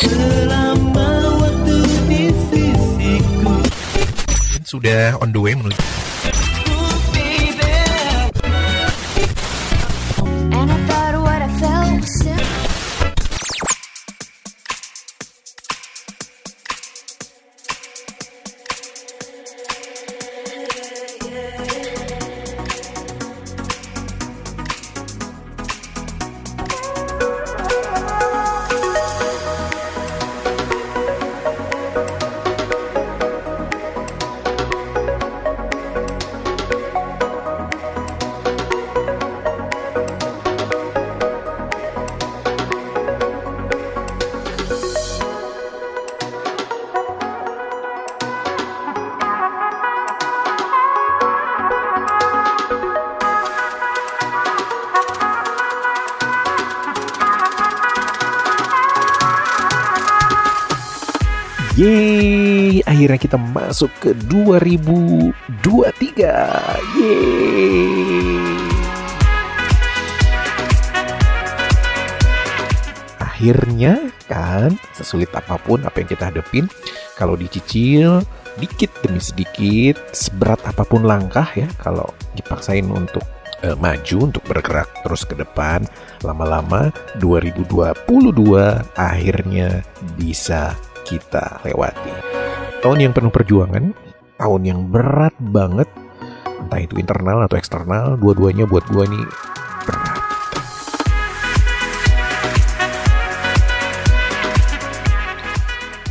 selama Sudah on the way menuju akhirnya kita masuk ke 2023. Yeay. Akhirnya kan, sesulit apa pun apa yang kita hadepin, kalau dicicil dikit demi sedikit, seberat apa pun langkah ya, kalau dipaksain untuk eh, maju, untuk bergerak terus ke depan, lama-lama 2022 akhirnya bisa kita lewati. Tahun yang penuh perjuangan, tahun yang berat banget, entah itu internal atau eksternal, dua-duanya buat gua nih berat.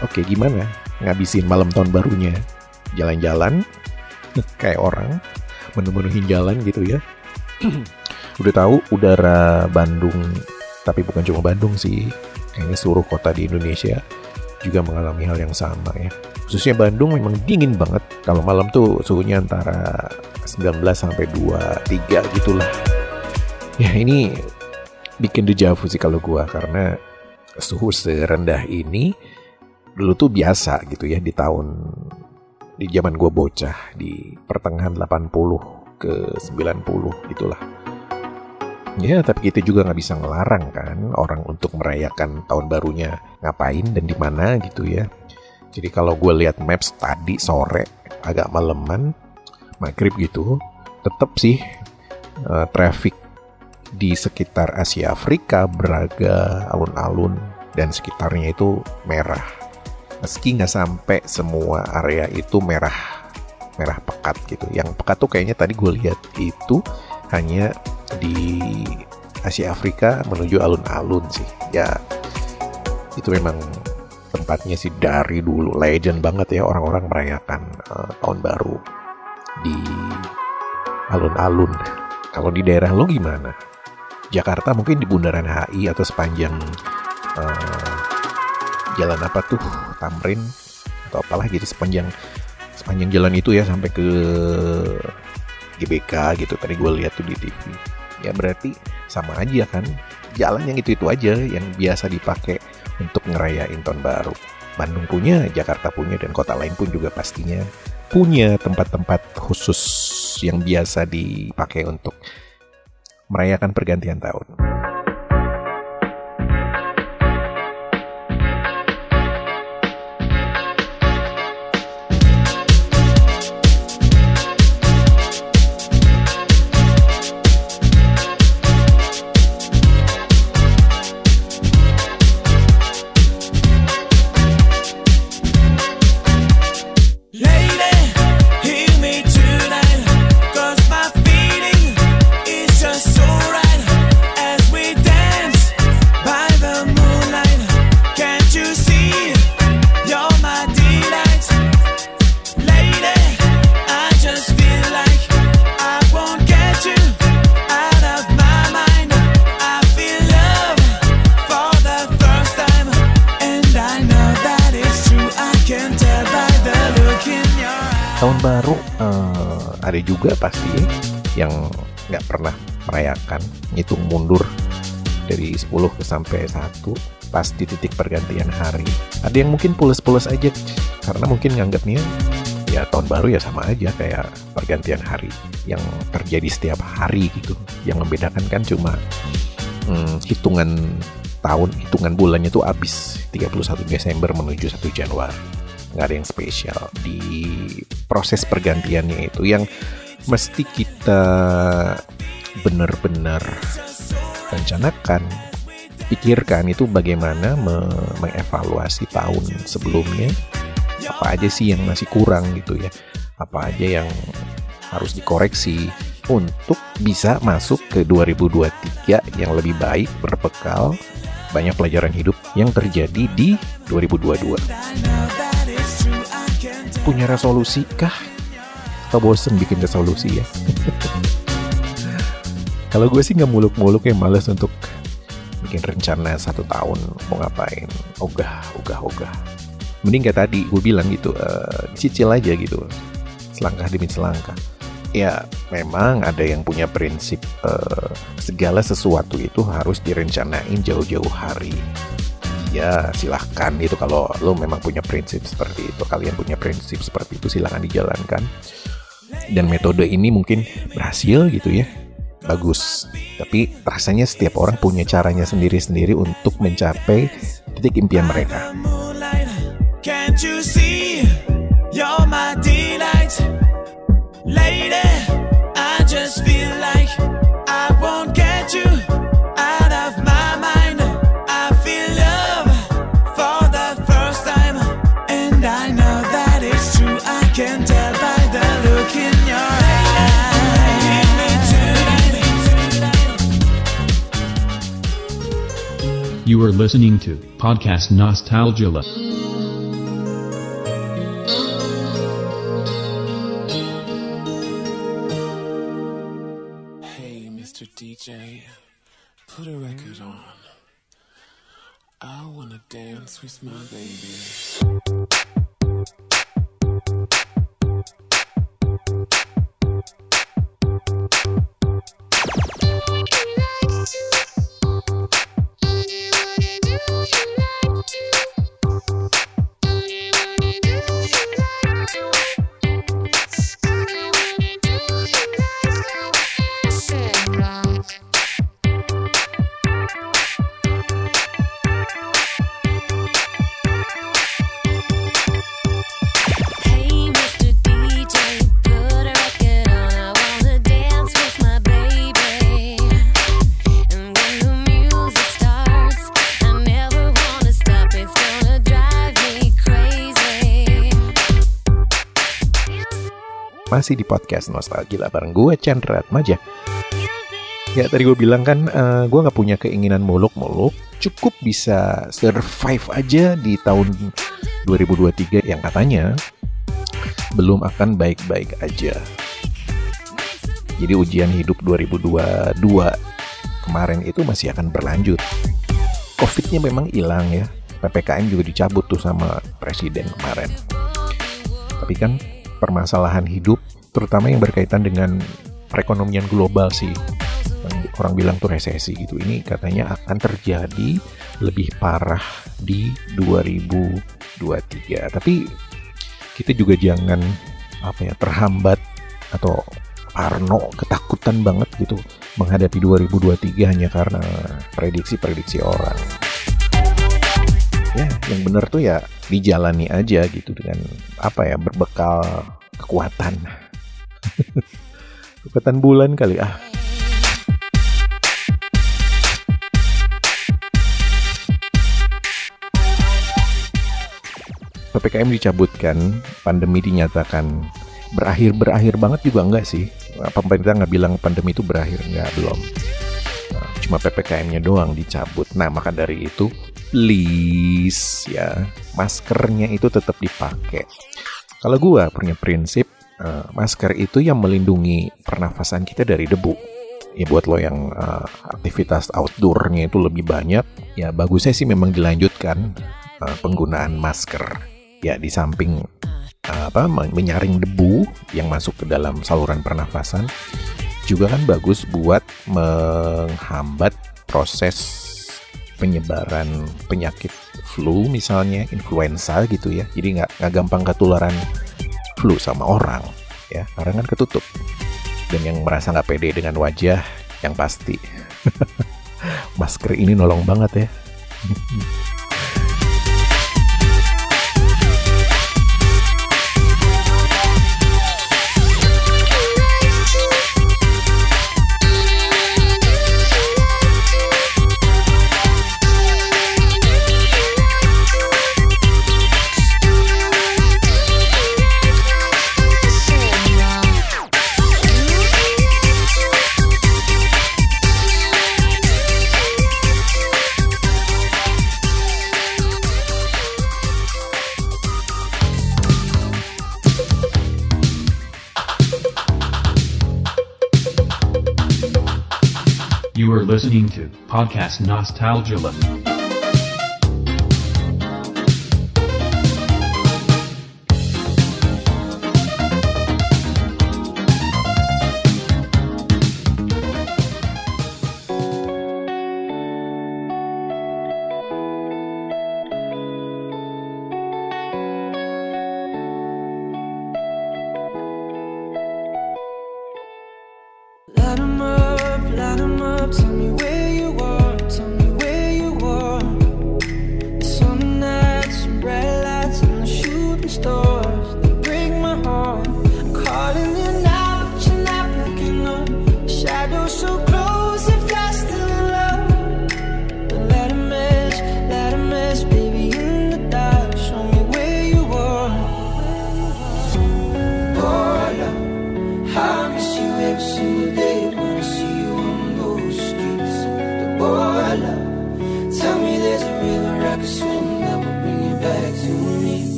Oke, gimana? Ngabisin malam tahun barunya? Jalan-jalan kayak orang, menu-menuhin jalan gitu ya. Udah tahu udara Bandung, tapi bukan cuma Bandung sih. Kayaknya seluruh kota di Indonesia juga mengalami hal yang sama ya. Khususnya Bandung memang dingin banget. Kalau malam tuh suhunya antara 19 sampai 23 gitulah. Ya ini bikin dejavu sih kalau gua karena suhu serendah ini dulu tuh biasa gitu ya di tahun di zaman gua bocah di pertengahan 80 ke 90 gitulah. Ya, tapi kita juga nggak bisa ngelarang kan orang untuk merayakan tahun barunya ngapain dan di mana gitu ya. Jadi kalau gue lihat maps tadi sore agak maleman, maghrib gitu, tetap sih eh, traffic di sekitar Asia Afrika, Braga, alun-alun dan sekitarnya itu merah. Meski nggak sampai semua area itu merah merah pekat gitu. Yang pekat tuh kayaknya tadi gue lihat itu hanya di Asia Afrika menuju alun-alun sih. Ya itu memang tempatnya sih dari dulu. Legend banget ya orang-orang merayakan eh, tahun baru di alun-alun. Kalau di daerah lo gimana? Jakarta mungkin di Bundaran HI atau sepanjang eh, jalan apa tuh? Tamrin atau apalah gitu sepanjang sepanjang jalan itu ya sampai ke GBK gitu. Tadi gue lihat tuh di TV ya berarti sama aja kan? Jalan yang itu itu aja yang biasa dipakai untuk ngerayain tahun baru Bandung punya Jakarta punya dan kota lain pun juga pastinya punya tempat-tempat khusus yang biasa dipakai untuk merayakan pergantian tahun. Juga pasti yang nggak pernah merayakan, ngitung mundur dari 10 ke sampai 1 pas di titik pergantian hari. Ada yang mungkin pules-pules aja karena mungkin nganggapnya ya tahun baru ya sama aja kayak pergantian hari yang terjadi setiap hari gitu. Yang membedakan kan cuma hmm, hitungan tahun hitungan bulannya tuh habis 31 Desember menuju 1 Januari. Nggak ada yang spesial di proses pergantiannya itu. Yang mesti kita benar-benar rencanakan, pikirkan itu bagaimana me- mengevaluasi tahun sebelumnya, apa aja sih yang masih kurang gitu ya, apa aja yang harus dikoreksi untuk bisa masuk ke 2023 yang lebih baik berbekal banyak pelajaran hidup yang terjadi di 2022. Punya resolusi kah? Atau bosen bikin resolusi ya? Kalau gue sih nggak muluk-muluk ya males untuk bikin rencana satu tahun mau ngapain. Ogah, ogah, ogah. Mending kayak tadi gue bilang gitu, eh, cicil aja gitu. Selangkah demi selangkah. Ya memang ada yang punya prinsip eh, segala sesuatu itu harus direncanain jauh-jauh hari. Ya silahkan itu kalau lo memang punya prinsip seperti itu. Kalian punya prinsip seperti itu silahkan dijalankan. Dan metode ini mungkin berhasil gitu ya bagus. Tapi rasanya setiap orang punya caranya sendiri-sendiri untuk mencapai titik impian mereka. Can't you see? You're my delight. Lady, are listening to Podcast Nostalgia. Hey, Mr. DJ, put a record on. I wanna dance with my baby. Masih di podcast Nostalgia bareng gue Chandra Atmaja. Ya tadi gue bilang kan eh, gue nggak punya keinginan muluk-muluk, cukup bisa survive aja di tahun 2023 yang katanya belum akan baik-baik aja. Jadi ujian hidup 2022 kemarin itu masih akan berlanjut. Covid-nya memang hilang ya. PPKM juga dicabut tuh sama presiden kemarin. Tapi kan permasalahan hidup terutama yang berkaitan dengan perekonomian global sih. Orang bilang tuh resesi gitu. Ini katanya akan terjadi lebih parah di 2023. Tapi kita juga jangan apa ya terhambat atau parno ketakutan banget gitu menghadapi 2023 hanya karena prediksi-prediksi orang. Ya, yang benar tuh ya dijalani aja gitu dengan apa ya berbekal kekuatan. kekuatan bulan kali ah. PPKM dicabutkan, pandemi dinyatakan berakhir-berakhir banget juga enggak sih. Pemerintah nggak bilang pandemi itu berakhir, nggak belum. Nah, Cuma PPKM-nya doang dicabut. Nah, maka dari itu, please ya, maskernya itu tetap dipakai. Kalau gua punya prinsip, eh, masker itu yang melindungi pernafasan kita dari debu. Ya buat lo yang eh, aktivitas outdoornya itu lebih banyak, ya bagusnya sih memang dilanjutkan eh, penggunaan masker. Ya di samping eh, apa men- menyaring debu yang masuk ke dalam saluran pernafasan, juga kan bagus buat menghambat proses penyebaran penyakit flu misalnya influenza gitu ya. Jadi nggak nggak gampang ketularan flu sama orang ya. Karena kan ketutup. Dan yang merasa nggak pede dengan wajah yang pasti. Masker ini nolong banget ya Podcast Nostalgia.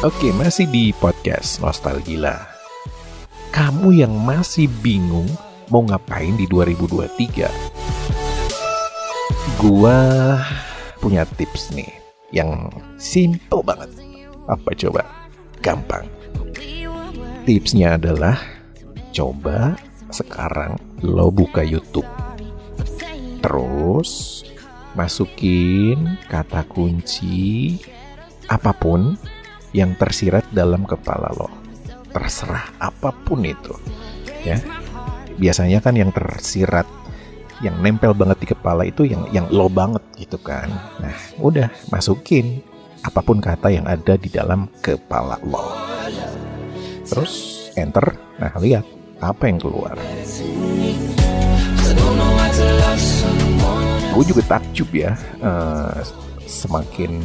Oke, masih di podcast Nostalgila. Kamu yang masih bingung mau ngapain di 2023? Gua punya tips nih yang simple banget. Apa coba? Gampang. Tipsnya adalah coba sekarang lo buka YouTube. Terus masukin kata kunci apa pun yang tersirat dalam kepala lo. Terserah apa pun itu. Ya. Biasanya kan yang tersirat yang nempel banget di kepala itu yang yang lo banget gitu kan. Nah, udah masukin apa pun kata yang ada di dalam kepala lo. Terus enter. Nah, lihat apa yang keluar. Gue juga takjub ya, eh, semakin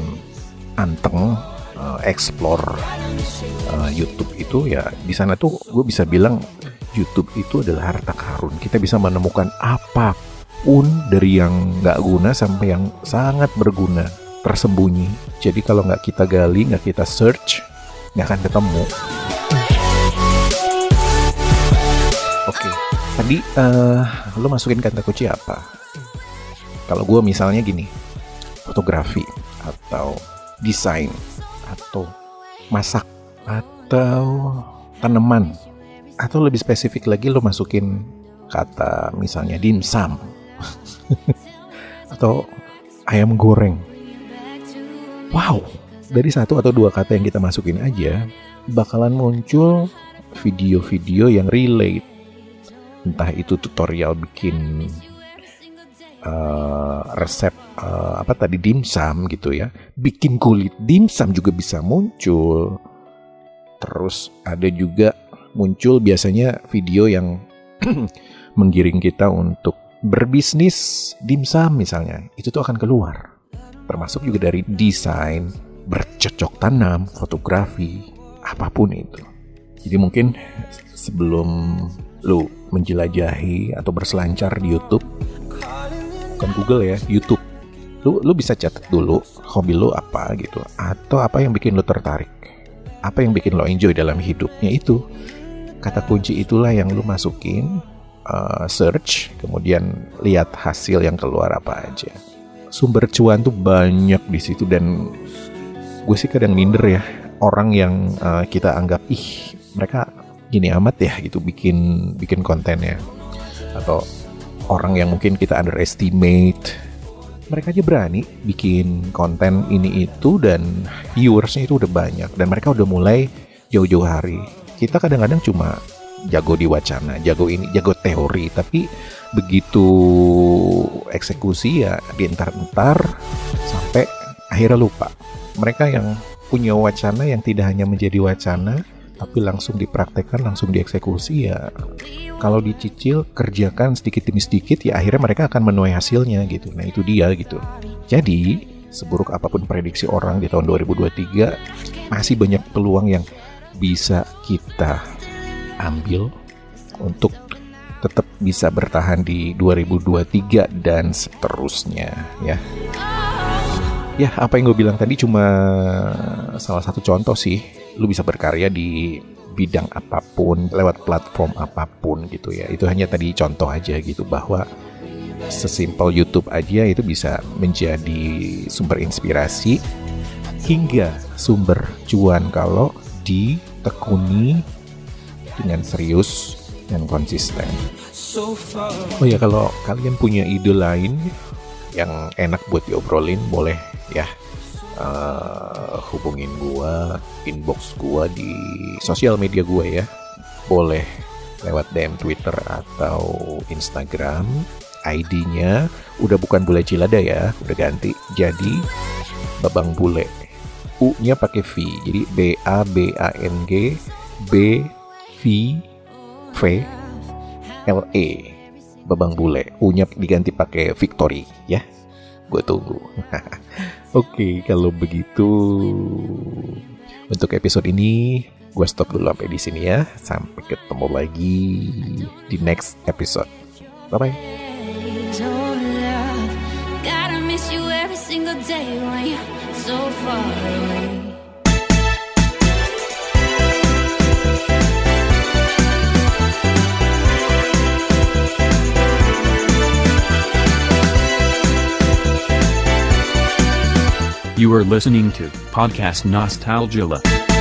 anteng eh, explore eh, YouTube itu ya di sana tuh gue bisa bilang YouTube itu adalah harta karun. Kita bisa menemukan apa pun dari yang nggak guna sampai yang sangat berguna tersembunyi. Jadi kalau nggak kita gali, nggak kita search, nggak akan ketemu. Oke, tadi eh lo masukin kata kunci apa? Kalau gue misalnya gini, fotografi atau desain atau masak atau tanaman atau lebih spesifik lagi lo masukin kata misalnya dimsum atau ayam goreng. Wow, dari satu atau dua kata yang kita masukin aja bakalan muncul video-video yang relate. Entah itu tutorial bikin eh, resep eh, apa tadi dimsum gitu ya. Bikin kulit dimsum juga bisa muncul. Terus ada juga muncul biasanya video yang menggiring kita untuk berbisnis dimsum misalnya. Itu tuh akan keluar. Termasuk juga dari desain, bercocok tanam, fotografi, apa pun itu. Jadi mungkin sebelum lu menjelajahi atau berselancar di YouTube, bukan Google ya, YouTube. Lu, lu bisa catat dulu hobi lu apa gitu, atau apa yang bikin lu tertarik, apa yang bikin lo enjoy dalam hidupnya itu. Kata kunci itulah yang lu masukin, uh, search, kemudian lihat hasil yang keluar apa aja. Sumber cuan tuh banyak di situ dan gue sih kadang minder ya orang yang uh, kita anggap ih mereka gini amat ya gitu bikin bikin kontennya atau orang yang mungkin kita underestimate mereka aja berani bikin konten ini itu dan viewersnya itu udah banyak dan mereka udah mulai jauh-jauh hari. Kita kadang-kadang cuma jago di wacana, jago ini, jago teori, tapi begitu eksekusi ya dientar-entar sampai akhirnya lupa. Mereka yang punya wacana yang tidak hanya menjadi wacana, tapi langsung dipraktekkan, langsung dieksekusi ya. Kalau dicicil, kerjakan sedikit demi sedikit, ya akhirnya mereka akan menuai hasilnya gitu. Nah itu dia gitu. Jadi, seburuk apa pun prediksi orang di tahun 2023, masih banyak peluang yang bisa kita ambil untuk tetap bisa bertahan di 2023 dan seterusnya ya. Ya, apa yang gue bilang tadi cuma salah satu contoh sih. Lu bisa berkarya di bidang apa pun, lewat platform apa pun gitu ya. Itu hanya tadi contoh aja gitu bahwa sesimpel YouTube aja itu bisa menjadi sumber inspirasi hingga sumber cuan kalau ditekuni dengan serius dan konsisten. Oh ya kalau kalian punya ide lain yang enak buat diobrolin boleh ya eh, hubungin gua inbox gua di sosial media gua ya. Boleh lewat DM Twitter atau Instagram. ID-nya udah bukan bule cilada ya udah ganti jadi babang bule. U-nya pakai V jadi B A B A N G B V V L E. Babang Bule U-nya diganti pakai Victory ya. Gue tunggu oke kalau begitu untuk episode ini gue stop dulu sampai di sini ya. Sampai ketemu lagi di next episode. Bye bye. You are listening to Podcast Nostalgia.